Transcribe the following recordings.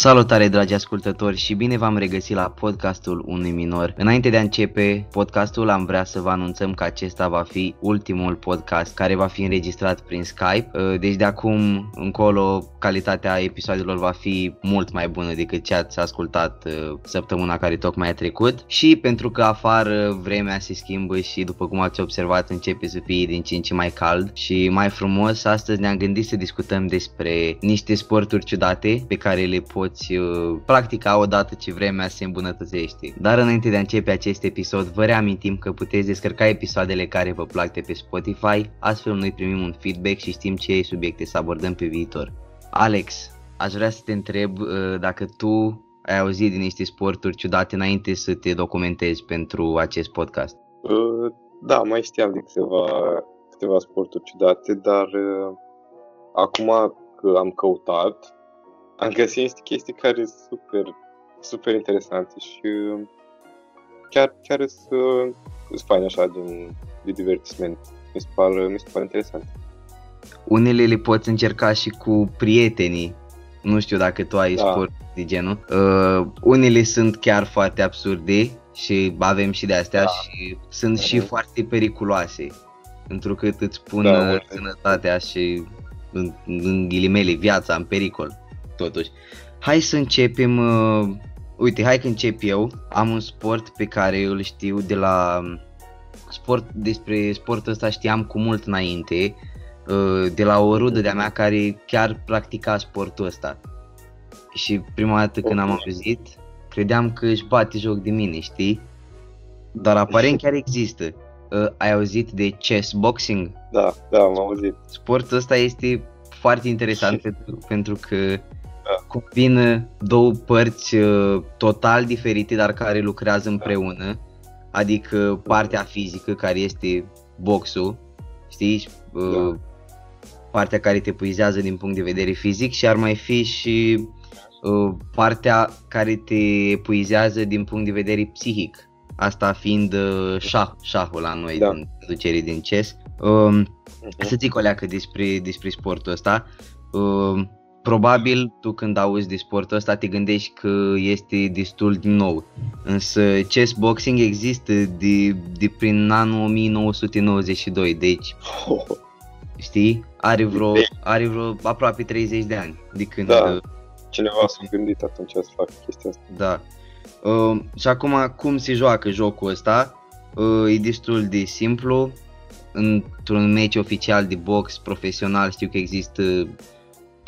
Salutare dragi ascultători și bine v-am regăsit la podcastul unui minor. Înainte de a începe podcastul am vrea să vă anunțăm că acesta va fi ultimul podcast care va fi înregistrat prin Skype. Uh, deci de acum încolo calitatea episoadelor va fi mult mai bună decât ce ați ascultat uh, săptămâna care tocmai a trecut. Și pentru că afară vremea se schimbă și după cum ați observat începe să fie din ce în ce mai cald și mai frumos, astăzi ne-am gândit să discutăm despre niște sporturi ciudate pe care le poți poți uh, practica odată ce vremea se îmbunătățește. Dar înainte de a începe acest episod, vă reamintim că puteți descărca episoadele care vă plac de pe Spotify, astfel noi primim un feedback și știm ce subiecte să abordăm pe viitor. Alex, aș vrea să te întreb uh, dacă tu ai auzit din niște sporturi ciudate înainte să te documentezi pentru acest podcast. Uh, da, mai știam de câteva, câteva sporturi ciudate, dar uh, acum că am căutat, am găsit niște chestii care sunt super, super interesante și chiar, chiar sunt, sunt fain așa din, de divertisment. Mi se pare, mi se pare interesant. Unele le poți încerca și cu prietenii. Nu știu dacă tu ai da. sport de genul. Uh, unele sunt chiar foarte absurde și avem și de astea da. și sunt uh-huh. și mhm. foarte periculoase. Pentru că îți pun da, sănătatea și în, în ghilimele viața în pericol totuși. Hai să începem, uh, uite, hai că încep eu. Am un sport pe care îl știu de la sport, despre sportul ăsta știam cu mult înainte, uh, de la o rudă de-a mea care chiar practica sportul ăsta. Și prima dată când am auzit, credeam că își bate joc de mine, știi? Dar aparent chiar există. Uh, ai auzit de chess boxing? Da, da, am auzit. Sportul ăsta este foarte interesant pentru, pentru că da. combină două părți uh, total diferite, dar care lucrează împreună, adică partea fizică, care este boxul, știi, uh, da. partea care te puizează din punct de vedere fizic și ar mai fi și uh, partea care te puizează din punct de vedere psihic. Asta fiind șah, șahul la noi da. în traducerii din CES. Uh, uh-huh. Să zic o leacă despre, despre sportul ăsta. Uh, Probabil tu când auzi de sportul ăsta te gândești că este destul de nou. Însă chess boxing există de, de prin anul 1992, deci știi, are vreo, are vreo aproape 30 de ani de când... Da, uh, cineva s-a gândit atunci să facă chestia asta. Da. Uh, și acum cum se joacă jocul ăsta? Uh, e destul de simplu. Într-un meci oficial de box profesional știu că există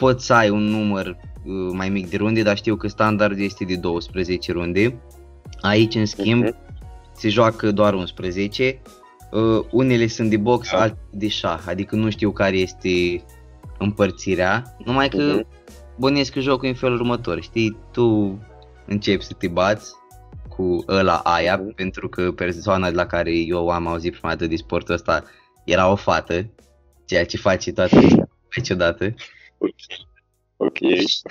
poți să ai un număr uh, mai mic de runde, dar știu că standardul este de 12 runde. Aici, în schimb, uh-huh. se joacă doar 11. Uh, unele sunt de box, da. altele de șah, adică nu știu care este împărțirea, numai că uh-huh. bănuiesc că jocul în felul următor, știi, tu începi să te bați cu ăla aia, uh-huh. pentru că persoana de la care eu am auzit prima dată de sportul ăsta era o fată, ceea ce face toată niciodată. Ok. Ok.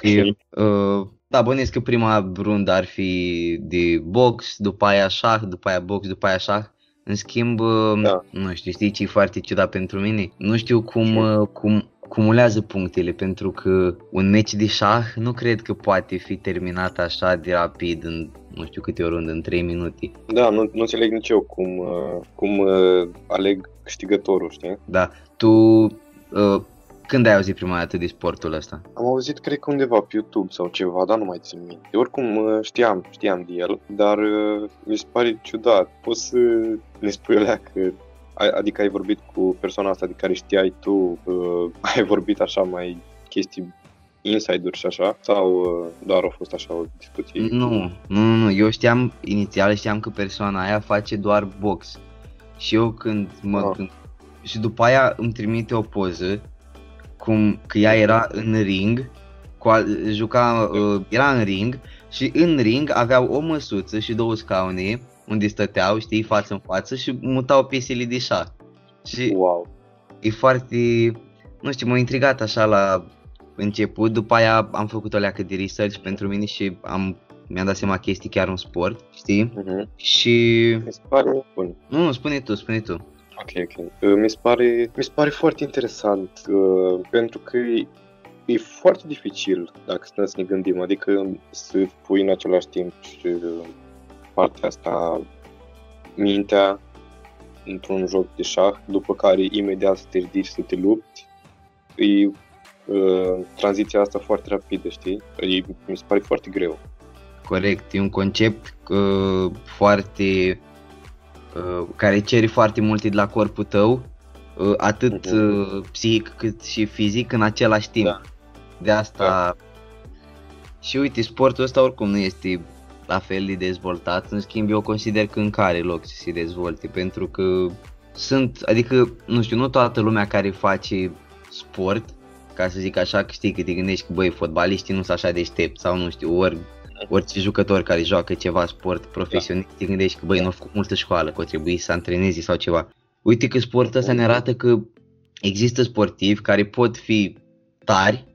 Și, uh, da, bănuiesc că prima rundă ar fi de box, după aia șah, după aia box, după aia șah. În schimb, uh, da. nu știu, știi ce e foarte ciudat pentru mine? Nu știu cum, uh, cum cumulează punctele, pentru că un meci de șah nu cred că poate fi terminat așa de rapid în nu știu câte o rundă, în 3 minute. Da, nu, nu înțeleg nici eu cum, uh, cum uh, aleg câștigătorul, știi? Da, tu uh, când ai auzit prima dată de sportul ăsta? Am auzit, cred că undeva pe YouTube sau ceva, dar nu mai țin minte. Oricum uh, știam, știam de el, dar uh, mi se pare ciudat. Poți să ne spui alea că adică ai vorbit cu persoana asta de care știai tu, uh, ai vorbit așa mai chestii inside-uri și așa? Sau uh, doar a fost așa o discuție? Nu, nu, nu, eu știam, inițial știam că persoana aia face doar box. Și eu când mă... Ah. Când, și după aia îmi trimite o poză cum că ea era în ring, cu al, juca, uh, era în ring și în ring aveau o măsuță și două scaune unde stăteau, știi, față în față și mutau piesele de șah. Și wow. e foarte, nu știu, m-a intrigat așa la început, după aia am făcut o leacă de research pentru mine și am mi-am dat seama că este chiar un sport, știi? Uh-huh. Și... Mi se pare bun. Nu, nu, spune tu, spune tu. Ok, ok. Uh, mi se pare, mi se pare foarte interesant uh, pentru că e foarte dificil dacă stăm să ne gândim, adică să pui în același timp și uh, partea asta mintea într-un joc de șah, după care imediat să te ridici să te lupti. E uh, tranziția asta foarte rapidă, știi? E, mi se pare foarte greu. Corect, e un concept uh, foarte uh, care cere foarte multe de la corpul tău, uh, atât uh-huh. uh, psihic cât și fizic în același timp. Da. De asta da. și uite, sportul ăsta oricum nu este la fel de dezvoltat, în schimb eu consider că încă are loc să se dezvolte, pentru că sunt, adică, nu știu, nu toată lumea care face sport, ca să zic așa, că știi că te gândești că, băi, fotbaliștii nu sunt așa deștepți sau nu știu, ori orice jucător care joacă ceva sport profesionist, da. te gândești că, băi, nu a făcut multă școală, că o trebuie să antreneze sau ceva. Uite că sportul ăsta ne arată că există sportivi care pot fi tari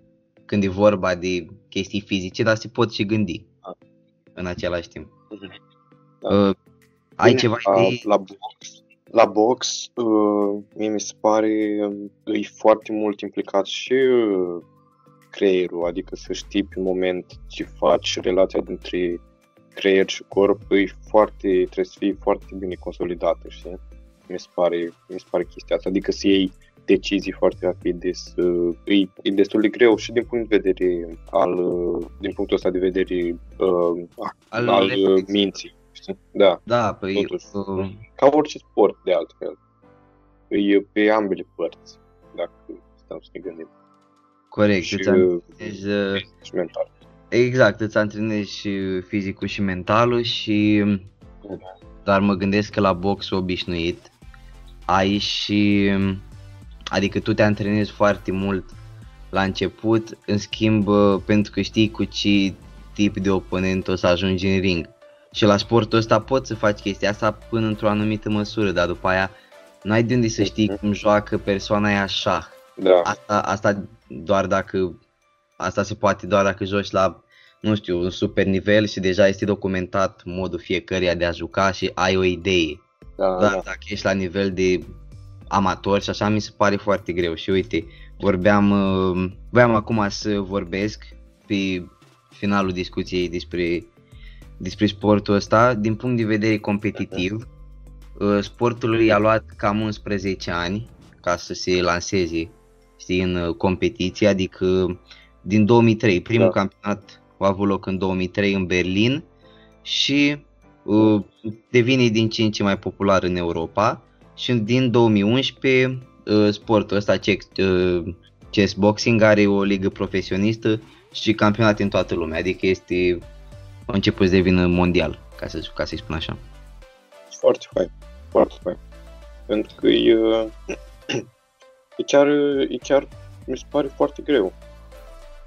când e vorba de chestii fizice, dar se pot și gândi în același timp. Da. Uh, ai Bine, ceva idei? La box, la box uh, mie mi se pare că e foarte mult implicat și uh, creierul, adică să știi pe moment ce faci, relația dintre creier și corp e foarte, trebuie să fie foarte bine consolidată, știi? Mi se pare, mi se pare chestia asta, adică să iei decizii foarte rapide, să, e, e destul de greu și din punct de vedere al, din punctul ăsta de vedere uh, al, al minții. Știi? Da, da păi, totuși, uh... ca orice sport de altfel. E pe ambele părți, dacă stăm să ne gândim. Corect, și, îți antrenezi, uh, și mental. Exact, îți antrenezi și fizicul și mentalul și da. dar mă gândesc că la box obișnuit ai și Adică tu te antrenezi foarte mult la început, în schimb, pentru că știi cu ce tip de oponent o să ajungi în ring. Și la sportul ăsta poți să faci chestia asta până într-o anumită măsură, dar după aia nu ai de unde să știi cum joacă persoana aia așa. Da. Asta, asta doar dacă asta se poate doar dacă joci la nu știu, un super nivel și deja este documentat modul fiecăruia de a juca și ai o idee. Da, Dar da. dacă ești la nivel de amator și așa mi se pare foarte greu. Și uite, vorbeam, uh, voiam acum să vorbesc pe finalul discuției despre, despre sportul ăsta. Din punct de vedere competitiv, uh, sportul i-a luat cam 11 ani ca să se lanseze știi, în uh, competiție, adică din 2003. Primul da. campionat a avut loc în 2003 în Berlin și uh, devine din ce în ce mai popular în Europa și din 2011 uh, sportul ăsta uh, chess boxing are o ligă profesionistă și campionate în toată lumea, adică este a început să devină mondial, ca, să, ca să-i spun așa. Foarte fain, foarte fain. Pentru că e, e, chiar, e chiar, mi se pare foarte greu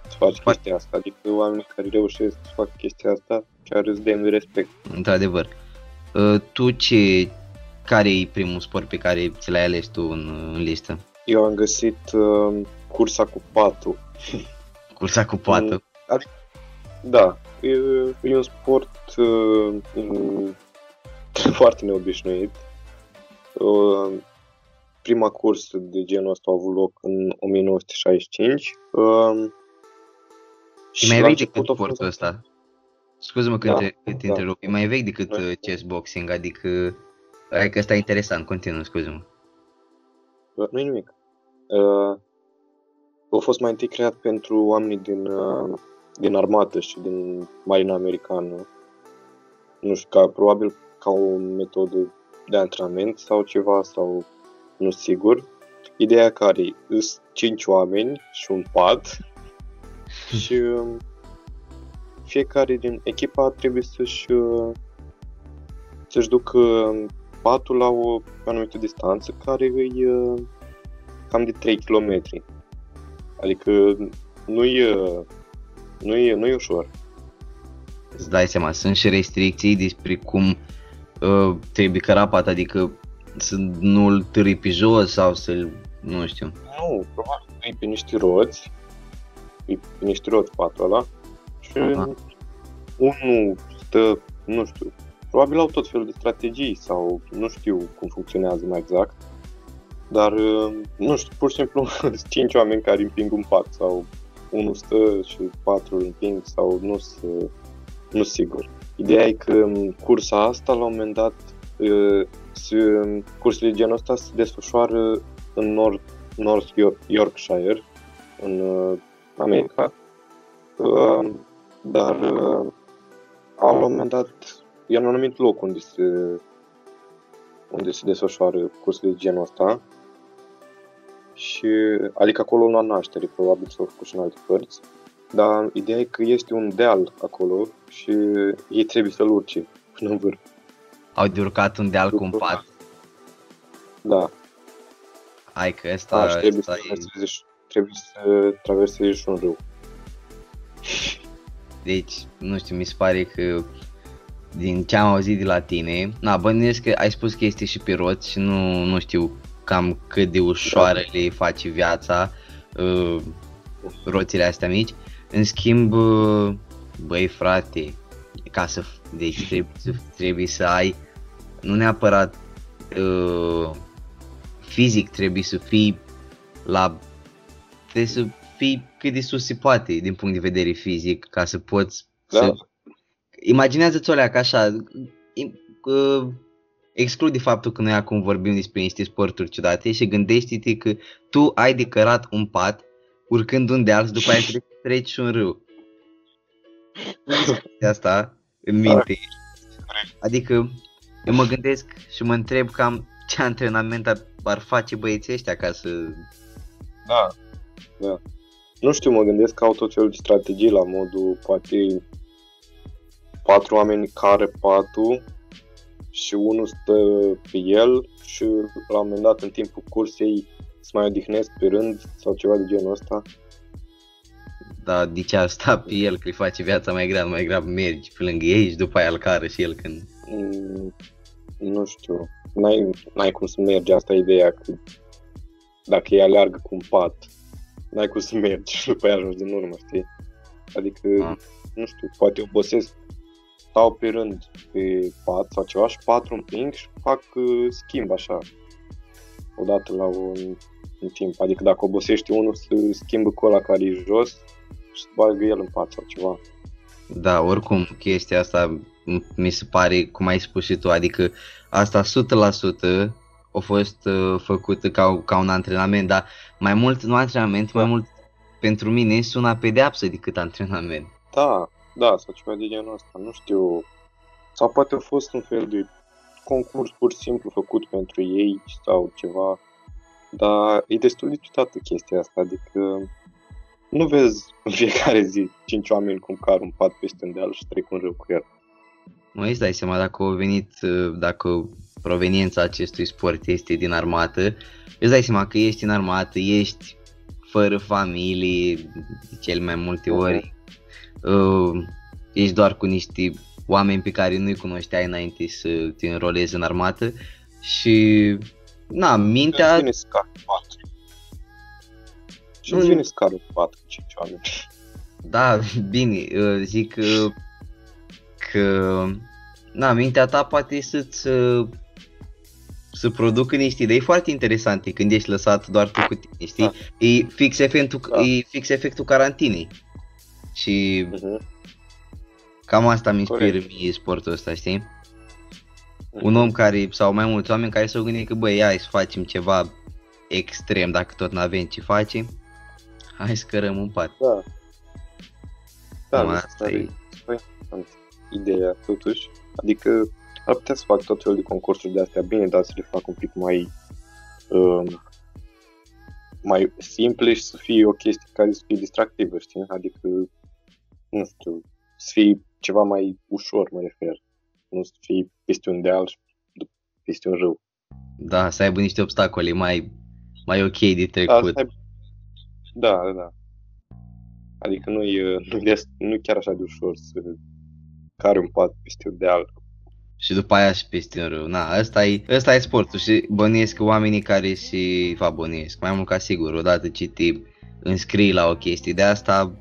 să faci foarte. chestia asta. Adică oamenii care reușesc să facă chestia asta chiar îți demn de respect. Într-adevăr. Uh, tu ce, care e primul sport pe care ți l-ai ales tu în, în listă? Eu am găsit uh, cursa cu patul. Cursa cu patul? Mm, adică, da, e, e un sport uh, foarte neobișnuit. Uh, prima cursă de genul ăsta a avut loc în 1965. Uh, și mai vechi decât sportul ăsta. Scuze-mă că da, te, te da. întrerup. E mai vechi decât da. chess boxing, adică Hai că asta e interesant, continuă, scuze-mă. nu nimic. Uh, a fost mai întâi creat pentru oamenii din, uh, din armată și din marina americană. Nu știu, ca, probabil ca o metodă de antrenament sau ceva, sau nu sigur. Ideea care sunt cinci oameni și un pat și uh, fiecare din echipa trebuie să-și uh, să-și ducă patul la o anumită distanță care e uh, cam de 3 km. Adică nu e, nu e, nu e ușor. Îți dai seama, sunt și restricții despre cum uh, trebuie cărapat, adică să nu-l târâi pe jos sau să-l, nu știu. Nu, probabil e pe niște roți, e pe niște roți patul ăla și Aha. unul stă, nu știu, Probabil au tot felul de strategii sau nu știu cum funcționează mai exact. Dar, uh, nu știu, pur și simplu sunt cinci oameni care împing un pat sau unul stă și patru împing sau nu sunt nu sigur. Ideea e că cursa asta, la un moment dat, se, cursele de genul ăsta se desfășoară în North, North Yorkshire, în America. Dar la un moment dat, e un anumit loc unde se, unde se desfășoară cursele de genul ăsta. Și, adică acolo la naștere, probabil s-au făcut și în alte părți. Dar ideea e că este un deal acolo și ei trebuie să-l urce până în vârf. Au de urcat un deal cu un pat. Da. Hai că ăsta, da, trebuie, ăsta să e... trebuie să traversezi și un râu. Deci, nu știu, mi se pare că din ce am auzit de la tine, na, bănuiesc că ai spus că este și pe roți și nu, nu știu cam cât de ușoară da. le face viața uh, roțile astea mici. În schimb, uh, băi frate, ca să, deci trebuie, trebuie să ai, nu neapărat uh, fizic, trebuie să fii la, trebuie să fii cât de sus se poate din punct de vedere fizic ca să poți da. să... Imaginează-ți o leacă așa, uh, exclude faptul că noi acum vorbim despre niște sporturi ciudate și gândește-te că tu ai de cărat un pat urcând un deal după aia trebuie să treci un râu. Asta în minte. Adică eu mă gândesc și mă întreb cam ce antrenament ar, ar face băieții ăștia ca să... Da, da. Nu știu, mă gândesc că au tot felul de strategii la modul, poate patru oameni care patul și unul stă pe el și la un moment dat în timpul cursei să mai odihnesc pe rând sau ceva de genul ăsta. Da, de ce asta pe el că îi face viața mai grea, mai grav mergi pe lângă ei și după aia îl cară și el când... Mm, nu știu, n-ai, n-ai cum să mergi, asta e ideea, că dacă ei aleargă cu un pat, n-ai cum să mergi și după aia ajungi din urmă, știi? Adică, ah. nu știu, poate obosesc, stau pe rând pe pat sau ceva și patru împing și fac uh, schimb așa, odată la un, un timp. Adică dacă obosești unul, se schimbă cu ăla care e jos și se bagă el în pat sau ceva. Da, oricum chestia asta mi se pare, cum ai spus și tu, adică asta 100% a fost uh, făcută ca, ca un antrenament, dar mai mult, nu antrenament, da. mai mult pentru mine sună pedeapsă decât antrenament. Da, da, sau ceva de genul ăsta, nu știu. Sau poate a fost un fel de concurs pur și simplu făcut pentru ei sau ceva. Dar e destul de ciudată chestia asta, adică nu vezi în fiecare zi cinci oameni cum car un pat peste un deal și trec un râu cu el. Mă îți dai seama dacă au venit, dacă proveniența acestui sport este din armată, îți dai seama că ești în armată, ești fără familie, de cel mai multe ori, uh, ești doar cu niște oameni pe care nu-i cunoșteai înainte să te înrolezi în armată. Și, na, mintea... Îți vine scar 4. Și îți vine scarul 4 5 oameni. Da, bine, uh, zic că, că na, mintea ta poate să-ți să producă niște idei foarte interesante când ești lăsat doar tu cu tine, știi? Da. E, fix efectul, da. e fix efectul carantinei. Și uh-huh. Cam asta mi inspiră mie sportul ăsta, știi? Un om care, sau mai mulți oameni care s-au gândit că băi, hai să facem ceva extrem dacă tot n-avem ce face, hai să cărăm un pat. Da. Da, Cam asta e. Ideea, totuși. Adică ar putea să fac tot felul de concursuri de astea bine, dar să le fac un pic mai um, mai simple și să fie o chestie care să fie distractivă, știi? Adică, nu știu, să fie ceva mai ușor, mă refer. Nu să fii peste un deal și peste un râu. Da, să aibă niște obstacole mai, mai ok de trecut. Da, da, da, da. Adică nu e, nu, e, nu chiar așa de ușor să care un pat peste un deal. Și după aia și peste un râu. Na, asta e, asta e sportul și bănuiesc că oamenii care și fac bănuiesc, mai mult ca sigur, odată ce te înscrii la o chestie de asta,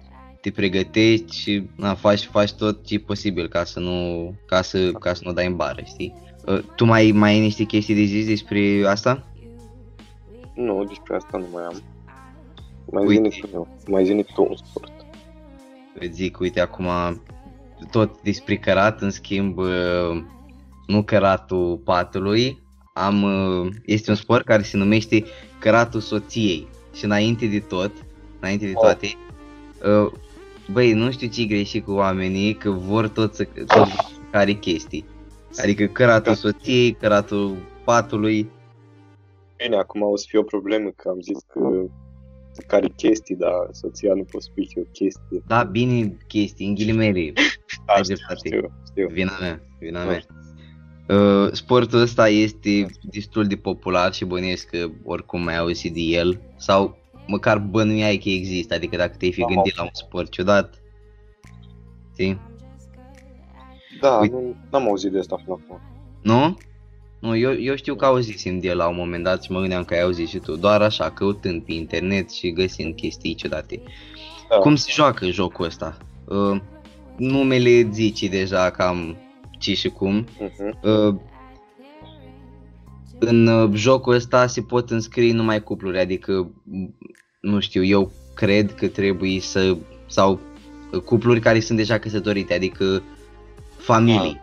te pregătești și na, faci, faci tot ce e posibil ca să nu, ca să, ca să nu dai în bară, știi? Uh, tu mai, mai ai niște chestii de zis despre asta? Nu, despre asta nu mai am. Mai Uite. zine tu, mai zine tu un sport. Îți zic, uite, acum tot despre cărat, în schimb, uh, nu căratul patului, am, uh, este un sport care se numește căratul soției. Și înainte de tot, înainte de Oh. toate, uh, băi, nu știu ce greșit cu oamenii, că vor tot să tot care chestii. Adică căratul Da. soției, căratul patului, Bine, acum o să fie o problemă, că am zis că care chestii, dar soția nu poate spui că e o chestie. da, bine chestii, în ghilimele, Da, Ai știu, dreptate. știu, știu. Vina mea, vina Da. mea. Uh, sportul ăsta este destul de popular și bănuiesc că oricum mai auzit de el sau măcar bănuiai că există, adică dacă te-ai fi Am gândit la un sport ciudat, știi? Da, Uite. nu am auzit de asta până acum. Nu? Nu, eu, eu știu că auzisem de el la un moment dat și mă gândeam că ai auzit și tu, doar așa, căutând pe internet și găsind chestii ciudate. Da. Cum se joacă jocul ăsta? Uh, numele zice deja cam ce și cum, Mhm. Uh, în uh, jocul ăsta se pot înscrie numai cupluri, adică, m, nu știu, eu cred că trebuie să, sau uh, cupluri care sunt deja căsătorite, adică familii.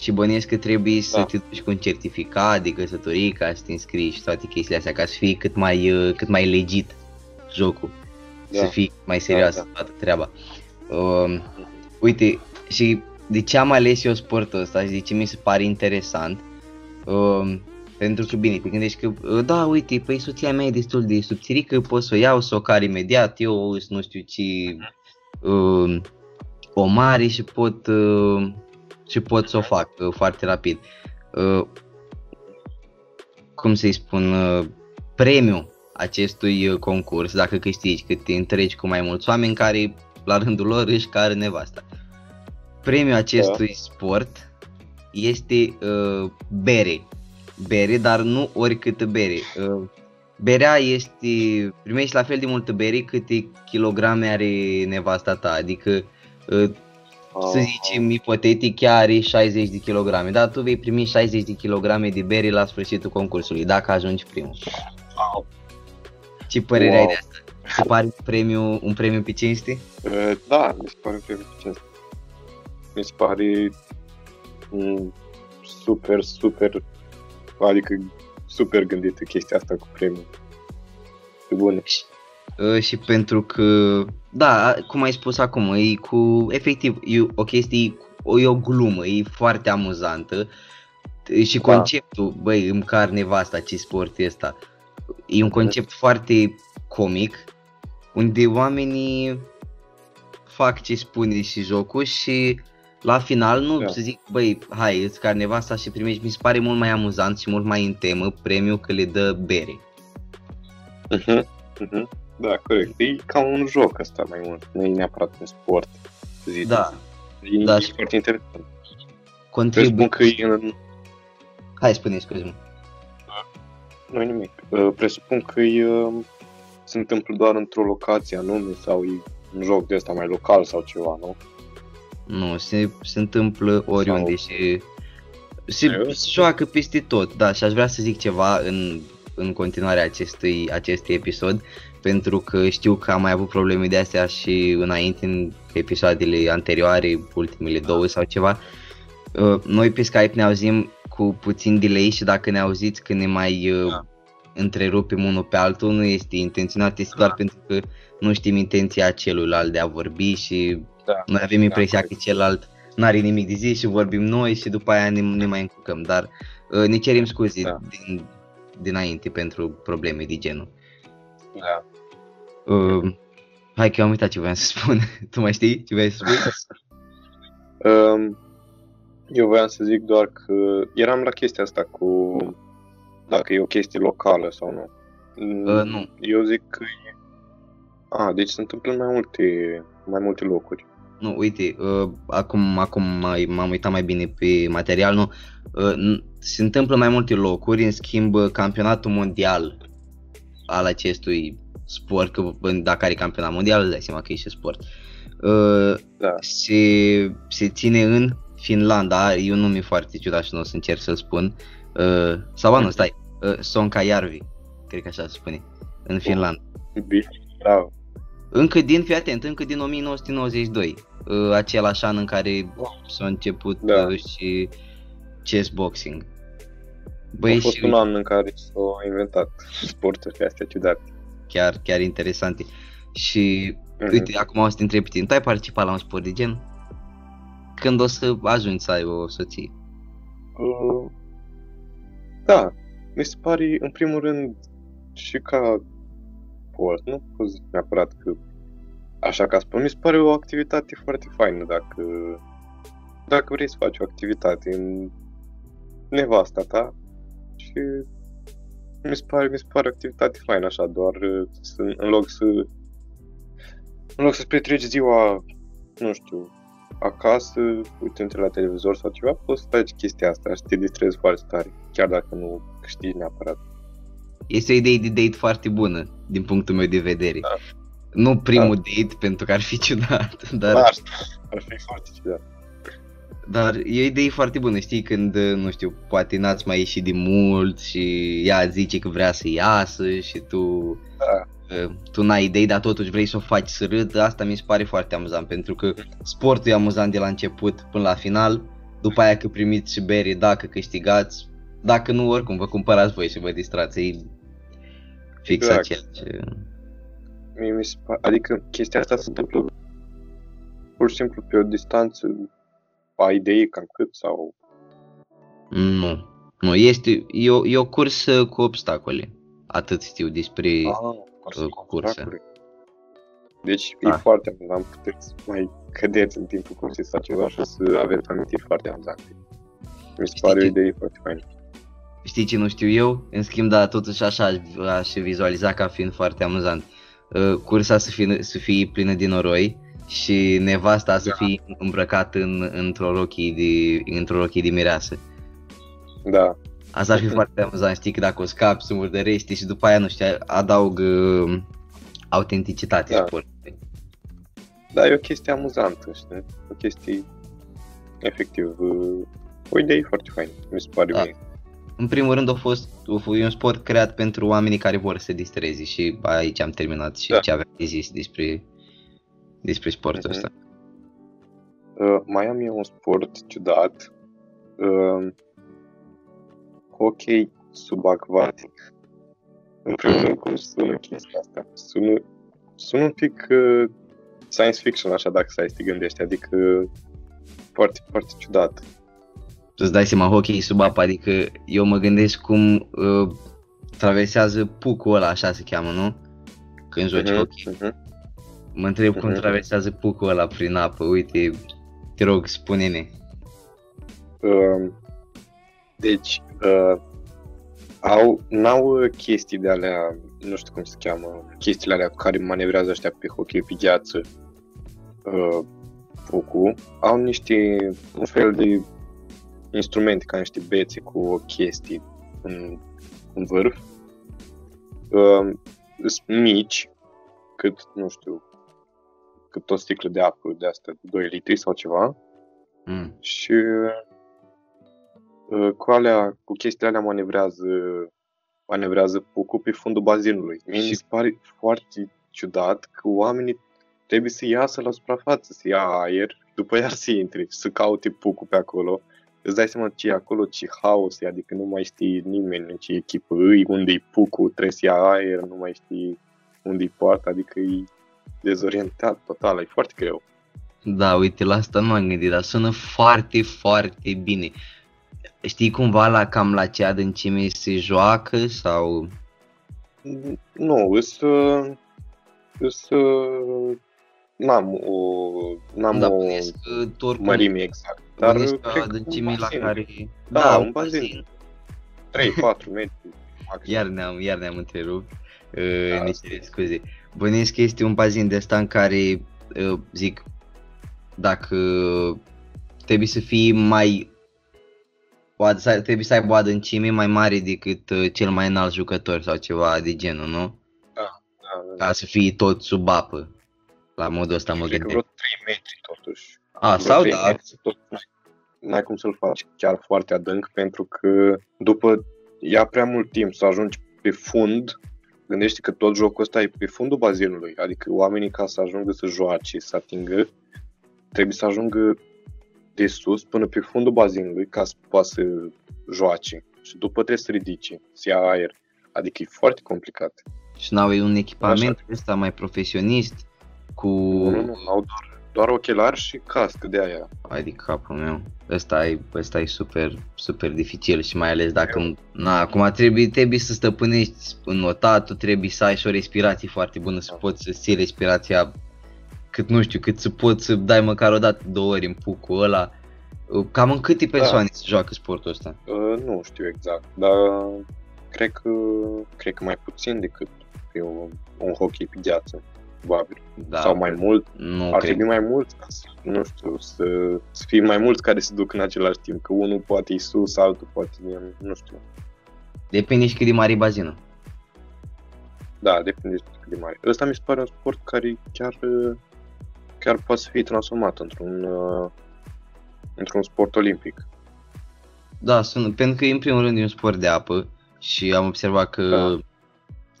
Și bănuiesc că trebuie să Da. te duci cu un certificat de căsătorie ca să te înscrii și toate chestiile astea, ca să fie cât mai, uh, cât mai legit jocul, Da. să fie mai serioasă da. toată treaba. Uh, Uite, și de ce am ales eu sportul ăsta și de ce mi se pare interesant? Um, pentru că, bine, te gândești că, uh, da, uite, păi soția mea e destul de subțirică, pot să o iau, să o car imediat, eu sunt nu știu ce, uh, o mare și pot, uh, și pot să o fac uh, foarte rapid. Uh, cum să-i spun, uh, premiul acestui uh, concurs, dacă câștigi, că te întregi cu mai mulți oameni care la rândul lor își care nevasta. Premiul acestui sport este uh, bere. Bere, dar nu oricâtă bere. Uh, berea este, primești la fel de multă bere câte kilograme are nevasta ta, adică uh, să zicem ipotetic ea are 60 de kilograme, dar tu vei primi 60 de kilograme de bere la sfârșitul concursului, dacă ajungi primul. Wow. Ce părere ai Wow. de asta? Se pare premiu, un premiu pe cinste? Uh, Da, mi se pare un premiu cinste. Mi se pare mm, super, super, adică super gândită chestia asta cu premiul. Pe bune. Uh, și pentru că, da, cum ai spus acum, e cu, efectiv, e o chestie, o, e o glumă, e foarte amuzantă și Da. conceptul, băi, îmi car nevasta ce sport e ăsta, e un concept foarte comic, unde oamenii fac ce spune și jocul și la final nu Da. să zic, băi, hai, îți car nevasta și primești, mi se pare mult mai amuzant și mult mai în temă premiul că le dă bere. Mhm, mhm. Da, corect. E ca un joc ăsta mai mult, nu e neapărat un sport. să zic. Da, E, da, e și- foarte interesant. contribuie. Presupun că e în... Hai, spune, scuze Nu nimic. Uh, Presupun că e, uh, se întâmplă doar într-o locație anume sau e un joc de ăsta mai local sau ceva, nu? Nu, se, se întâmplă oriunde Sau- și se, Serios? se joacă peste tot, da, și aș vrea să zic ceva în, în continuarea acestui, acestui episod, pentru că știu că am mai avut probleme de astea și înainte, în episoadele anterioare, ultimele două sau ceva. Uh, Noi pe Skype ne auzim cu puțin delay și dacă ne auziți când ne mai uh, Da. întrerupem unul pe altul, nu este intenționat, este doar Da. pentru că nu știm intenția celuilalt de a vorbi și Da. noi avem impresia corect. că celălalt n-are nimic de zis și vorbim noi și după aia ne, ne mai încurcăm, dar uh, ne cerem scuze Da. din, dinainte pentru probleme de genul. Da. Uh, hai că am uitat ce voiam să spun. tu mai știi ce voiai să spui? Um, eu voiam să zic doar că eram la chestia asta cu dacă e o chestie locală sau nu. Uh, nu. Eu zic că e... A, deci se întâmplă în mai multe, mai multe locuri. Nu, uite, uh, acum, acum mai, m-am uitat mai bine pe material, nu, uh, n- se întâmplă mai multe locuri, în schimb uh, campionatul mondial al acestui sport, că în- dacă are campionat mondial, îți dai seama că e și sport, uh, Da. se, se ține în Finlanda, e un nume foarte ciudat și nu o să încerc să-l spun, uh, sau ba nu, stai, uh, Sonkajärvi, cred că așa se spune, în Finlanda. Bine. Bravo. Încă din, fii atent, încă din 1992, uh, același an în care s-a început Da. uh, și chess boxing. A Băi, fost și un an în care s-au inventat sporturile astea ciudate. chiar, chiar interesante. Și Mhm. uite, acum o să te întreb pe tine, tu ai participat la un sport de gen? Când o să ajungi să ai o soție? Uh, da, mi se pare, în primul rând, și ca sport, nu pot zic neapărat că așa ca sport, mi se pare o activitate foarte faină dacă, dacă vrei să faci o activitate în nevasta ta și mi se pare, mi se pare o activitate faină așa, doar uh, să, în loc să în loc să-ți petreci ziua, nu știu, acasă, uitându-te la televizor sau ceva, poți să faci chestia asta și să te distrezi foarte tare, chiar dacă nu câștigi neapărat. Este o idee de date foarte bună, din punctul meu de vedere. Da. Nu primul date, pentru că ar fi ciudat, dar, Dar ar fi foarte ciudat. Dar e o idee foarte bună, știi, când, nu știu, poate n-ați mai ieșit de mult și ea zice că vrea să iasă și tu, Da. uh, tu n-ai idei, dar totuși vrei să o faci să râdă, asta mi se pare foarte amuzant, pentru că sportul e amuzant de la început până la final, după aia că primiți și bere dacă câștigați, dacă nu, oricum, vă cumpărați voi și vă distrați, e fix Exact. aceea ce... Mie mi se pare, adică chestia asta se întâmplă pur și simplu pe o distanță a ideii cam cât sau... Nu. Nu, este, e o, e o cursă cu obstacole. Atât știu despre... Ah, cu curse. Deci Da. e foarte amuzant, puteți mai cădeți în timpul cursei sau ceva și să aveți amintiri foarte amuzante. Mi se Știi pare o ce- idee foarte faină. Știi ce nu știu eu? În schimb, da, totuși așa aș, aș vizualiza ca fiind foarte amuzant. Uh, Cursa să fie, să fie plină de noroi și nevasta să Da. fie îmbrăcată în, într-o rochie de, într-o rochie de mireasă. Da, Asta ar fi foarte amuzant, știi, că dacă o scapi, să murdărești și după aia, nu știu, adaug uh, autenticitate Da. sportului. da, e o chestie amuzantă, știi? O chestie, efectiv, uh, o idee foarte faină, mi se pare Da. mie. În primul rând a fost, a fost e un sport creat pentru oamenii care vor să se distreze și aici am terminat și Da. ce aveam de zis despre, despre sportul Mhm. ăsta. Uh, mai am eu un sport ciudat. Uh, hockey subacvatic. În primul rând, cum sună chestia asta? Sună, sună un pic uh, science fiction, așa, dacă stai să te gândești. Adică foarte, foarte ciudat. Tu îți dai seama, hockey sub apă, adică eu mă gândesc cum uh, traversează pucul ăla, așa se cheamă, nu? Când joci Mhm, hockey. mhm. Mă întreb cum Mhm. traversează pucul ăla prin apă, uite, te rog, spune-ne. Uh, deci, uh, au, n-au uh, chestii de alea, nu știu cum se cheamă, chestiile alea cu care manevrează ăștia pe hockey pe gheață, uh, pucu, au niște, un fel de instrumente, ca niște bețe cu o chestie în, în vârf. Uh, sunt mici, cât, nu știu, cât o sticlă de apă de asta, 2 litri sau ceva. Mm. Și uh, cu alea, cu chestiile alea manevrează, manevrează pucul pe fundul bazinului. Mie Și- mi se pare foarte ciudat că oamenii trebuie să iasă la suprafață, să ia aer, după iar să intre și să caute pucul pe acolo. Îți dai seama ce e acolo, ce haos e, adică nu mai știi nimeni în ce echipă îi, unde e pucul, trebuie să ia aer, nu mai știi unde e poarta, adică e dezorientat total, e foarte greu. Da, uite, la asta nu m-am gândit, dar sună foarte, foarte bine. Știi cumva la cam la ce adâncime se joacă sau... Nu, îs, uh, îs, uh, n-am o, n-am da, o bănuiesc că tu oricum mărime exact. Dar bănuiesc uh, că cred că adâncime un la bazin. care... Da, un bazin. 3-4 metri. maxim. Iar ne-am, iar ne-am întrerupt. Uh, Da, ne asta cere scuze. Bănuiesc că este un bazin de ăsta în care, uh, zic, dacă trebuie să fii mai... O, ad- să- trebuie să aibă o adâncime mai mare decât uh, cel mai înalt jucător sau ceva de genul, nu? Da, da. Ca să fii tot sub apă. La modul ăsta mă Cred că gândesc. vreo 3 metri totuși. A, Vreo sau trei da, metri, tot, n-ai- n-ai cum să-l faci chiar foarte adânc pentru că după ia prea mult timp să ajungi pe fund gândește că tot jocul ăsta e pe fundul bazinului, adică oamenii ca să ajungă să joace, să atingă, trebuie să ajungă de sus până pe fundul bazinului ca să poată să joace și după trebuie să ridice, să ia aer. Adică e foarte complicat. Și n-au un echipament ăsta mai profesionist cu... Nu, nu, nu, au doar, doar ochelari și cască de aia. Ai de capul meu. Ăsta e, ăsta e super, super dificil și mai ales dacă... Na, acum trebuie, trebuie să stăpânești în notatul, trebuie să ai și o respirație foarte bună, să poți să ții respirația cât nu știu, cât să poți să dai măcar o dată, două ori în pucul ăla. Cam în câte persoane da. se joacă sportul ăsta? Uh, nu știu exact, dar cred că, cred că mai puțin decât pe un, un hockey pe gheață, probabil. Da, Sau mai mult. Nu Ar cred. trebui mai mult, nu știu, să, să fie mai mulți care se duc în același timp, că unul poate e sus, altul poate e, nu știu. Depinde și cât de mare e bazinul. Da, depinde de cât de mare. Ăsta mi se pare un sport care chiar, chiar poate să fie transformat într-un, uh, într-un sport olimpic. Da, sunt, pentru că în primul rând e un sport de apă și am observat că Da.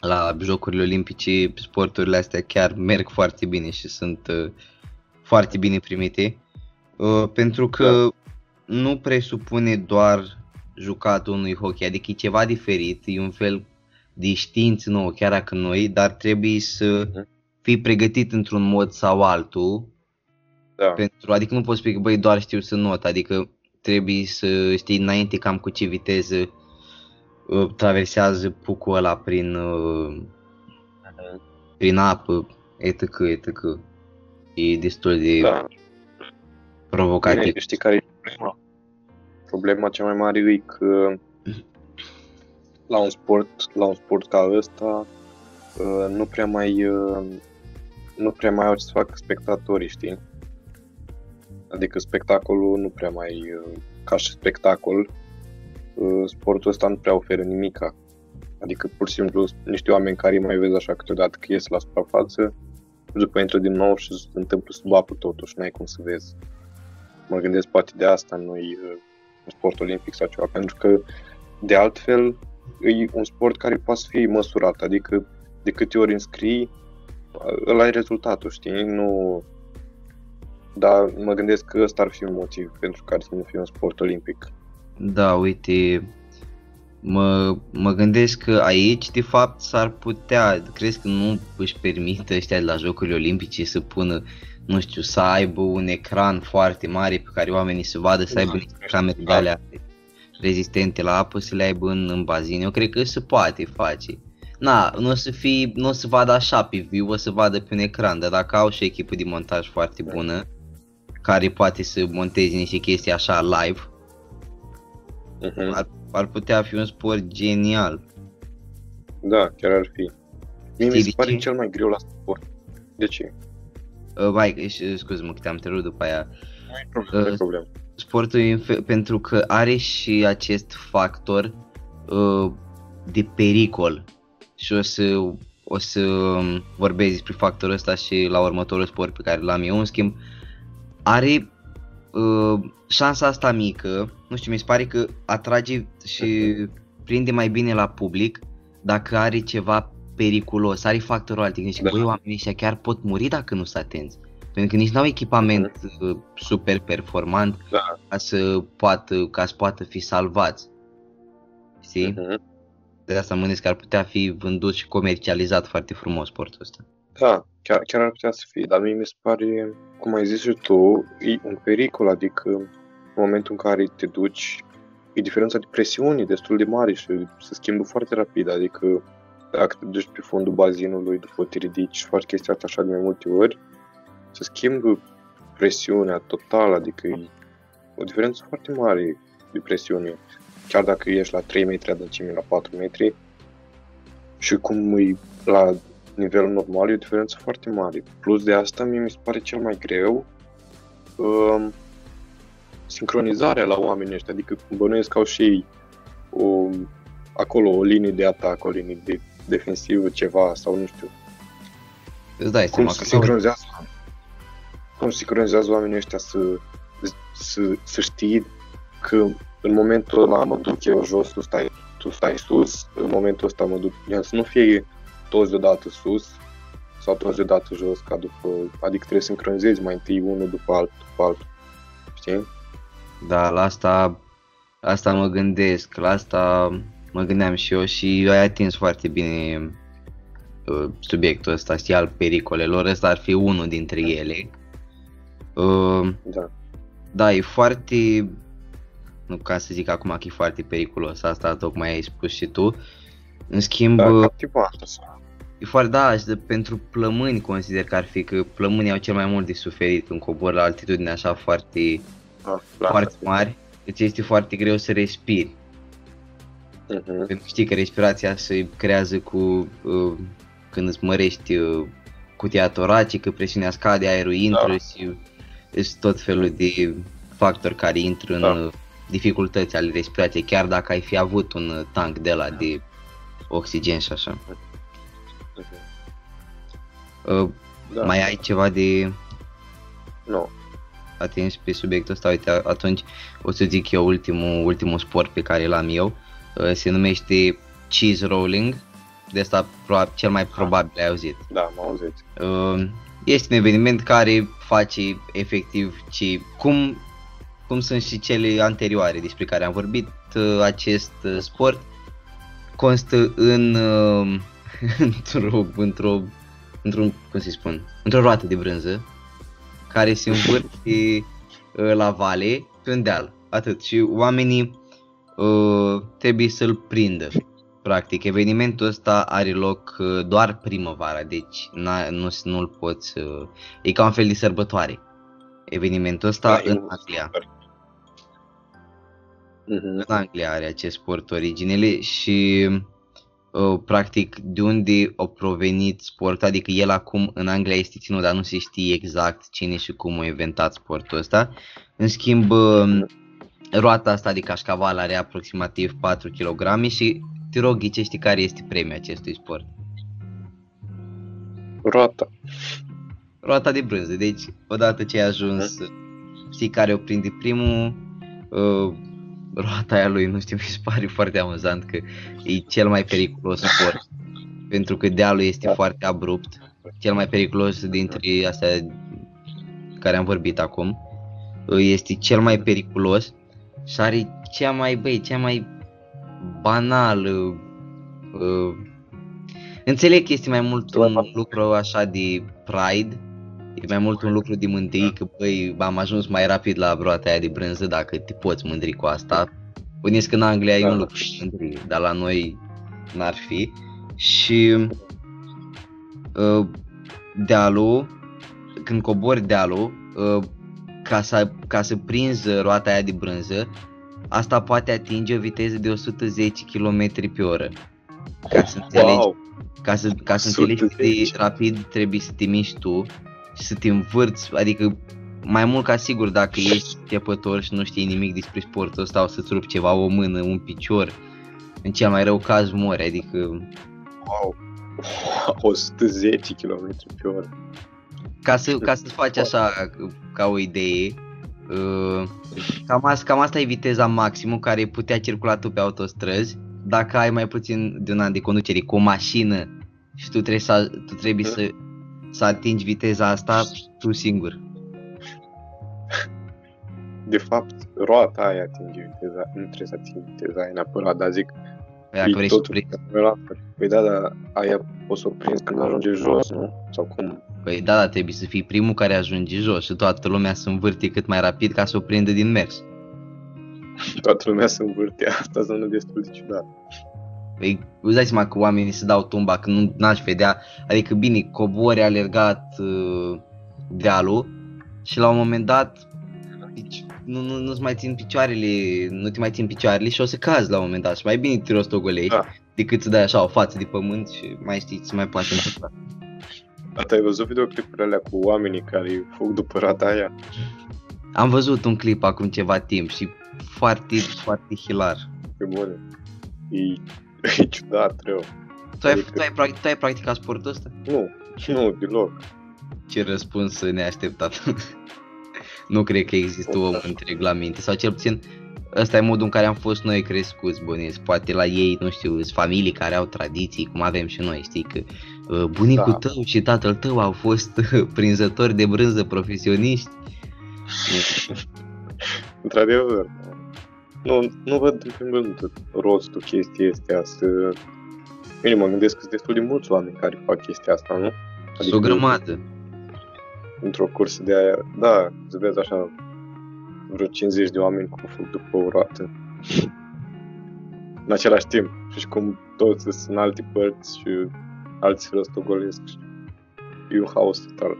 La Jocurile Olimpice sporturile astea chiar merg foarte bine și sunt uh, foarte bine primite. Uh, pentru că Da. nu presupune doar jucatul unui hockey, adică e ceva diferit, e un fel de știință nouă, chiar dacă noi, dar trebuie să Mhm. fii pregătit într-un mod sau altul Da, pentru, adică nu poți spune că băi doar știu să not, adică trebuie să știi înainte cam cu ce viteză uh, traversează pucul ăla prin, uh, prin apă, etc, etc. E destul de da. provocativ. Bine, știi care e problema? Problema cea mai mare e că la un sport, la un sport ca ăsta uh, nu prea mai uh, nu prea mai au ce să facă spectatorii, știi? Adică spectacolul nu prea mai uh, ca și spectacol uh, sportul ăsta nu prea oferă nimica. Adică pur și simplu niște oameni care îi mai vezi așa câteodată că ies la suprafață și după intră din nou și se întâmplă sub apă totuși, n-ai cum să vezi mă gândesc poate de asta nu-i uh, un sport olimpic sau ceva, pentru că de altfel e un sport care poate să fie măsurat, adică de câte ori înscrii, ăla e rezultatul, știi? Nu... Dar mă gândesc că ăsta ar fi un motiv pentru care să nu fie un sport olimpic. Da, uite, mă, mă gândesc că aici, de fapt, s-ar putea, crezi că nu își permită ăștia de la Jocurile Olimpice să pună, nu știu, să aibă un ecran foarte mare pe care oamenii să vadă, să aibă Da, niște camere de alea rezistente la apă, să le aibă în, în bazin. Eu cred că se poate face. Na, nu o să fie, nu o să vadă așa pe viu, o să vadă pe un ecran, dar dacă au și o echipă de montaj foarte Da. bună, care poate să monteze niște chestii așa live, Uh-huh. ar, ar putea fi un sport genial. Da, chiar ar fi. Mie mi Știi se de pare ce? cel mai greu la sport. De ce? Uh, vai, și- scuze-mă că te-am întrerupt după aia. Nu e problemă. Nu e Uh, problemă. Sportul e în fe- pentru că are și acest factor uh, de pericol și o să, o să um, vorbesc despre factorul ăsta și la următorul sport pe care l-am eu, în schimb, are uh, șansa asta mică, nu știu, mi se pare că atrage și prinde mai bine la public dacă are ceva periculos, are factorul ăla, adică Da. băi, oamenii ăștia chiar pot muri dacă nu sunt atenți. Pentru că nici n-au echipament uh, super performant Da. ca să poată, ca să poată fi salvați. Știi? Uh-huh. De asta mă gândesc că ar putea fi vândut și comercializat foarte frumos sportul ăsta. Da, chiar, chiar ar putea să fie, dar mie mi se pare, cum ai zis și tu, e un pericol, adică în momentul în care te duci, e diferența de presiune destul de mare și se schimbă foarte rapid, adică dacă te duci pe fundul bazinului, după te ridici și faci chestia asta așa de mai multe ori, se schimbă presiunea totală, adică e o diferență foarte mare de presiune. Chiar dacă ești la 3 metri adâncime, la 4 metri, și cum e la nivelul normal, e o diferență foarte mare. Plus de asta, mie mi se pare cel mai greu um, sincronizarea la oamenii ăștia, adică bănuiesc că au și ei o, acolo o linie de atac, o linie de defensivă, ceva, sau nu știu. Îți dai Cum seama se că sincronizează cum sincronizează oamenii ăștia să, să, să știi că în momentul ăla mă duc eu jos, tu stai, tu stai sus, în momentul ăsta mă duc, să nu fie toți deodată sus sau toți deodată jos, ca după, adică trebuie să sincronizezi mai întâi unul după altul, după altul. Știi? Da, la asta, asta mă gândesc, la asta mă gândeam și eu și ai atins foarte bine uh, subiectul ăsta, știi, al pericolelor, ăsta ar fi unul dintre ele. Uh, Da. da, e foarte, nu ca să zic acum că e foarte periculos, asta tocmai ai spus și tu. În schimb, Da, uh, captivant asta. e foarte, da, și de, pentru plămâni consider că ar fi că plămânii au cel mai mult de suferit în cobor la altitudine așa foarte, Da, la foarte mari, deci este foarte greu să respiri. Mhm. Pentru că știi că respirația se creează cu uh, când îți mărești uh, cutia toracică, presiunea scade, aerul intră Da. și sunt tot felul de factori care intră în Da. uh, dificultăți ale respirației, chiar dacă ai fi avut un uh, tank de la de oxigen și așa. Mhm. Uh, Da. Mai ai ceva de Nu. atins pe subiectul ăsta? Uite, atunci o să zic eu ultimul, ultimul sport pe care l-am eu. Uh, Se numește cheese rolling. De asta probabil, cel mai probabil ai auzit. Da, am auzit. Uh, Este un eveniment care face efectiv ce, cum, cum sunt și cele anterioare despre care am vorbit. uh, Acest uh, sport constă în uh, într-o, într-o, într-un, cum să spun, într-o roată de brânză care se învârte uh, la vale pe un deal. Atât. Și oamenii uh, trebuie să-l prindă. Practic, evenimentul ăsta are loc uh, doar primăvara, deci n-a- nu, nu-l poți... Uh, e ca un fel de sărbătoare. Evenimentul ăsta Da, e în un Anglia. super. Mhm. În Anglia are acest sport originele și uh, practic de unde a provenit sportul, adică el acum în Anglia este ținut, dar nu se știe exact cine și cum a inventat sportul ăsta. În schimb, uh, roata asta de cașcaval are aproximativ 4 kg și te rog ghicești care este premiul acestui sport. Roata. Roata de brânză, deci odată ce ai ajuns, știi care o prinde primul, uh, roata aia lui, nu știu, mi se pare foarte amuzant că e cel mai periculos sport. Pentru că dealul este Da. foarte abrupt, cel mai periculos dintre astea care am vorbit acum. Uh, Este cel mai periculos și are cea mai, băi, cea mai banal uh, uh, Înțeleg că este mai mult Ceva un banal. lucru așa de pride, e mai mult un lucru de mândrie că băi, am ajuns mai rapid la roata aia de brânză dacă te poți mândri cu asta. Bănuiesc că în Anglia e Da. un lucru de mândrie, dar la noi n-ar fi. Și uh, dealul, când cobori dealul, uh, ca, să, ca să prinzi roata aia de brânză, asta poate atinge o viteză de 110 km pe oră. Ca să înțelegi Wow. ca să, ca să înțelegi cât de 110. rapid trebuie să te miști tu și să te învârți, adică mai mult ca sigur dacă ești începător și nu știi nimic despre sportul ăsta o să-ți rupi ceva, o mână, un picior, în cel mai rău caz mori, adică Wow. 110 km pe oră. ca, să, ca să-ți faci așa ca o idee, uh, cam, asta, cam asta e viteza maximă care putea circula tu pe autostrăzi dacă ai mai puțin de un an de conducere cu o mașină și tu trebuie să, tu trebuie să, să atingi viteza asta tu singur. De fapt, roata aia atinge viteza, nu trebuie să atingi viteza aia neapărat, dar zic, Dacă e vrei să totul prinzi. camerată. Păi da, dar aia poți să o prinzi când ajunge jos, nu? Sau cum? Păi da, dar trebuie să fii primul care ajunge jos și toată lumea să învârte cât mai rapid ca să o prindă din mers. Toată lumea se învârte, asta sună destul de ciudat. Păi, îți dai seama că oamenii se dau tumba, că nu n-aș vedea, adică bine, cobori alergat uh, dealul și la un moment dat deci, nu, nu, nu-ți mai țin picioarele, nu te mai țin picioarele și o să cazi la un moment dat și mai bine te rostogolești Da. decât să dai așa o față de pământ și mai știi ce mai poate întâmpla. Dar ai văzut videoclipurile alea cu oamenii care fug după rata aia? Am văzut un clip acum ceva timp și foarte, foarte hilar. Pe bune. E, e ciudat, rău. Tu ai, Adică- tu, ai, prac- tu ai practicat sportul ăsta? Nu, nu, deloc. Ce răspuns neașteptat. nu cred că există om întreg la minte, sau cel puțin ăsta e modul în care am fost noi crescuți, bănuiesc. Poate la ei, nu știu, sunt familii care au tradiții, cum avem și noi, știi, că uh, bunicul Da. tău și tatăl tău au fost uh, prinzători de brânză profesioniști. Într-adevăr. Nu, nu văd în primul rând rostul chestii astea să... Bine, mă gândesc că sunt destul de mulți oameni care fac chestia asta, nu? Adică... o grămadă. Într-o cursă de aia, da, să vezi așa vreo 50 de oameni cum fug după o roată. În același timp. Și cum toți sunt în alte părți și alții răstogolesc. și E un haos total.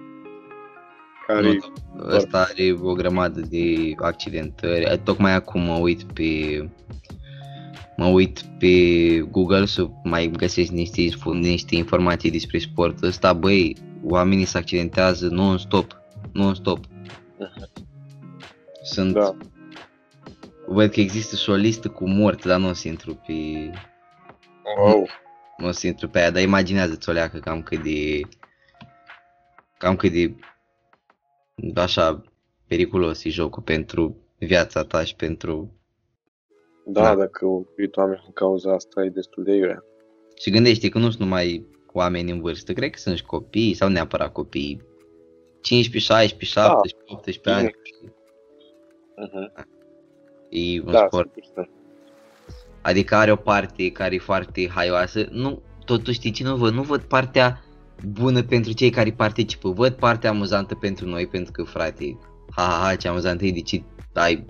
Care Nu, Ăsta are o grămadă de accidentări. Tocmai acum mă uit pe mă uit pe Google să mai găsesc niște, info- niște informații despre sportul ăsta, băi, oamenii se accidentează non-stop, non-stop. Sunt, Da. văd că există și o listă cu morți, dar nu o să intru pe, Wow. nu o să intru pe aia, dar imaginează-ți o leacă cam cât de, cam cât de, așa, periculos e jocul pentru viața ta și pentru Da, Da. dacă au murit oameni în cauza asta e destul de iurea. Și gândește că nu sunt numai oameni în vârstă, cred că sunt și copii sau neapărat copii. 15, 16, 17, 18 ani. Uh-huh. E un Da, sport. sigur, da. Adică are o parte care e foarte haioasă. Nu, totuși știi ce nu văd? Nu văd partea bună pentru cei care participă. Văd partea amuzantă pentru noi, pentru că, frate, ha, ha, ha, ce amuzant e, de ce ai,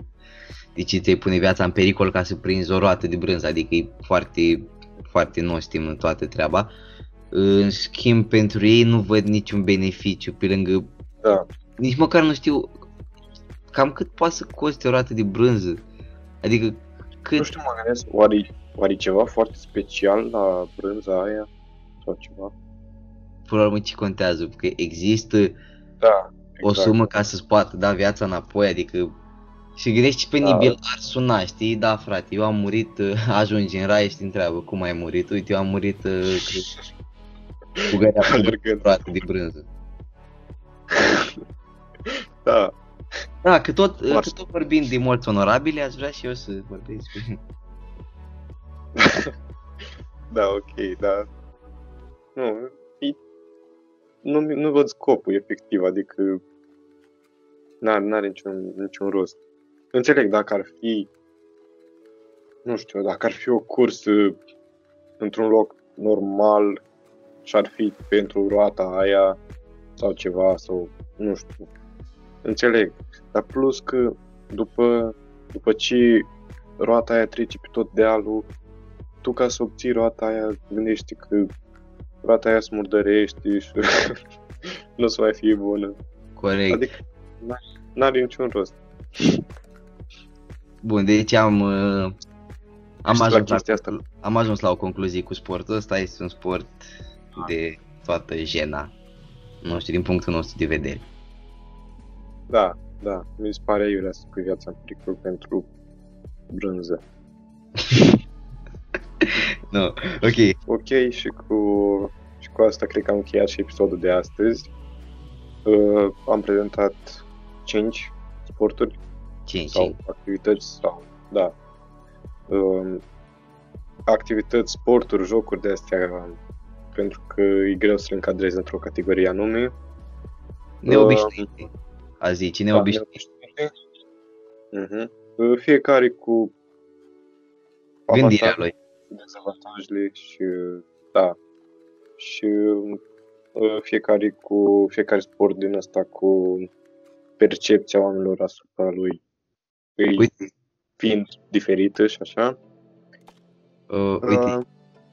de ce ți-ai pune viața în pericol ca să prinzi o roată de brânză, adică e foarte, foarte nostim în toată treaba. În schimb, pentru ei nu văd niciun beneficiu pe lângă Da. nici măcar nu știu cam cât poate să coste o roată de brânză. Adică cât... Nu știu, mă gândesc, oare, oare e ceva foarte special la brânza aia? Sau ceva? Până la urmă ce contează? Că există Da, o sumă ca să-ți poată da viața înapoi, adică și gândești pe Da. nibil ar suna, știi? Da, frate, eu am murit, uh, ajungi în rai și te întreabă cum ai murit. Uite, eu am murit uh, cu, cu gărea cu Alergând. roată de brânză. Da, Da, că tot, uh, că Foarte. tot vorbim de morți onorabile, aș vrea și eu să vorbesc despre... da, ok, da. Nu, e, nu, nu văd scopul efectiv, adică n-are, n-are niciun, niciun rost. Înțeleg dacă ar fi, nu știu, dacă ar fi o cursă într-un loc normal și ar fi pentru roata aia sau ceva, sau nu știu. Înțeleg. Dar plus că după, după ce roata aia trece pe tot dealul, tu ca să obții roata aia, gândește că roata aia se murdărește și nu o să mai fie bună. Corect. Adică n- n-are niciun rost. Bun, deci am, uh, am, Știi la ajuns la, chestia asta? am ajuns la o concluzie cu sportul ăsta, este un sport de toată jena, nu știu, din punctul nostru de vedere. Da, da. Mi se pare iurea să pui viața în pericol pentru brânză. Nu, ok, Ok, și cu, și cu asta cred că am încheiat și episodul de astăzi. Uh, am prezentat 5 sporturi 5, sau activități sau, da, um, activități, sporturi, jocuri de astea, pentru că e greu să le încadrezi într-o categorie anume. neobișnuite, a zice, Da, neobișnuite. Mhm. Uh, Fiecare cu Gândirea avantaje, lui. Dezavantajele și, da, și uh, fiecare cu fiecare sport din ăsta cu percepția oamenilor asupra lui îi Uite. fiind diferită și așa. Uh, uite, Uh,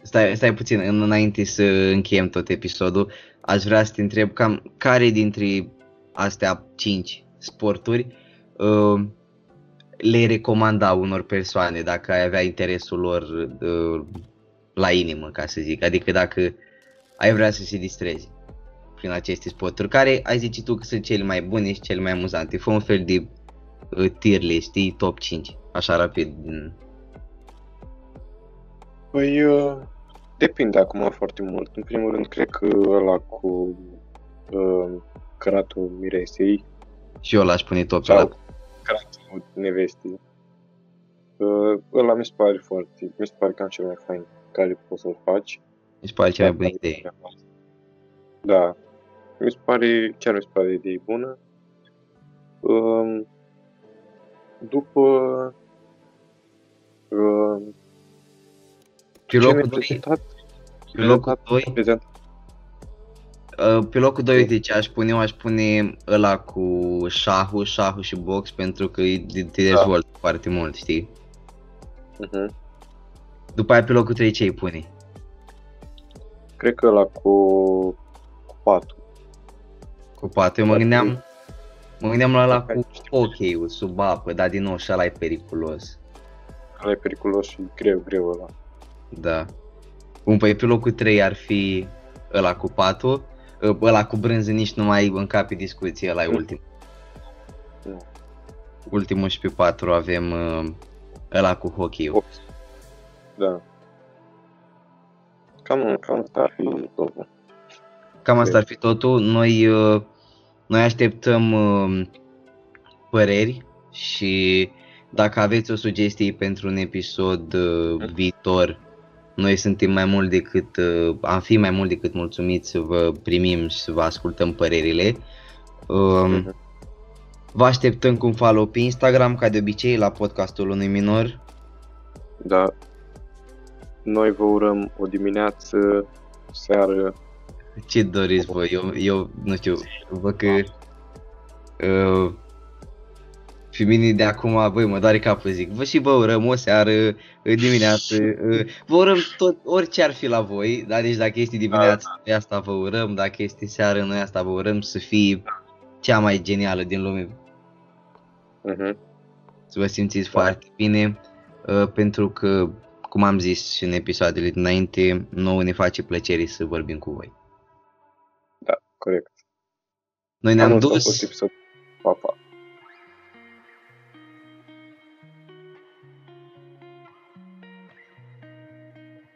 stai, stai puțin, în- înainte să încheiem tot episodul, aș vrea să te întreb cam care dintre astea 5 sporturi uh, le recomanda unor persoane dacă ai avea interesul lor uh, la inimă, ca să zic. Adică dacă ai vrea să se distreze prin aceste sporturi, care ai zice tu că sunt cele mai bune și cele mai amuzante. Fă un fel de uh, tier list, știi, top 5, așa rapid. din- Păi, uh, depinde acum foarte mult. În primul rând, cred că ăla cu uh, căratul miresei Și eu l-aș pune top pe sau ăla. căratul nevestii. Uh, ăla mi se pare foarte, mi se pare cam cel mai fain care poți să-l faci. Mi se pare cea mai bună idee. Da. Mi se pare, chiar mi se pare idee bună. Um, după um, Pe ce locul mi-ai 2, prezentat? Pe locul 2, Prezent. pe locul 2, uite ce aș pune, eu aș pune ăla cu șahul, șahul și box pentru că îi- te te Da. dezvoltă foarte mult, știi? Uh-huh. După aia pe locul 3 ce îi pune? Cred că ăla cu, cu patul. Cu patru. Eu mă Ar gândeam, mă gândeam la ăla Dacă cu știi. hockey-ul sub apă, dar din nou și ăla e periculos. Ăla e periculos și greu, greu ăla. Da. Bun, păi pe locul 3 ar fi ăla cu patul, ăla cu brânză nici nu mai încape discuție, ăla e Mm. ultim. Nu. Ultimul și pe 4 avem uh, ăla cu hockey-ul. Box. Da. Cam, cam asta ar fi totul. Cam asta ar fi totul. Noi, uh, noi așteptăm uh, păreri și dacă aveți o sugestie pentru un episod uh, viitor, noi suntem mai mult decât, uh, am fi mai mult decât mulțumiți să vă primim și să vă ascultăm părerile. Um, Mhm. Vă așteptăm cu un follow pe Instagram, ca de obicei, la podcastul unui minor. Da. Noi vă urăm o dimineață, seară, Ce doriți voi? Eu, eu nu știu, văd că uh, și mine de acum, băi, mă doare capul, zic, vă și vă urăm o seară, uh, dimineață, uh, vă urăm tot, orice ar fi la voi, dar deci dacă este dimineață, noi asta vă urăm, dacă este seară, noi asta vă urăm să fie cea mai genială din lume, uh-huh. să vă simțiți Da. foarte bine, uh, pentru că, cum am zis și în episoadele dinainte, nouă ne face plăcere să vorbim cu voi. da, corect. Noi ne-am Anul ăsta a dus, fost episod.